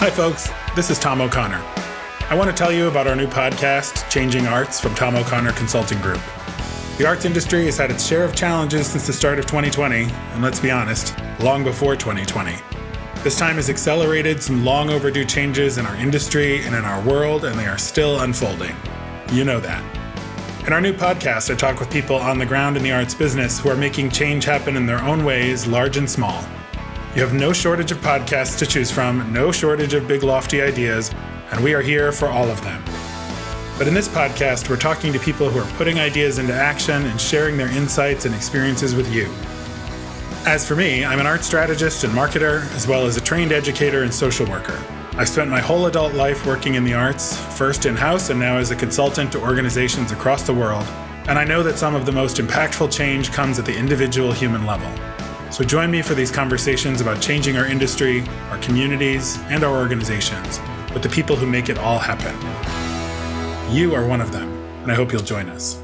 Hi, folks. This is Tom O'Connor. I want to tell you about our new podcast, Changing Arts, from Tom O'Connor Consulting Group. The arts industry has had its share of challenges since the start of 2020, and let's be honest, long before 2020. This time has accelerated some long overdue changes in our industry and in our world, and they are still unfolding. You know that. In our new podcast, I talk with people on the ground in the arts business who are making change happen in their own ways, large and small. You have no shortage of podcasts to choose from, no shortage of big, lofty ideas, and we are here for all of them. But in this podcast, we're talking to people who are putting ideas into action and sharing their insights and experiences with you. As for me, I'm an art strategist and marketer, as well as a trained educator and social worker. I've spent my whole adult life working in the arts, first in house and now as a consultant to organizations across the world. And I know that some of the most impactful change comes at the individual human level. So join me for these conversations about changing our industry, our communities, and our organizations with the people who make it all happen. You are one of them, and I hope you'll join us.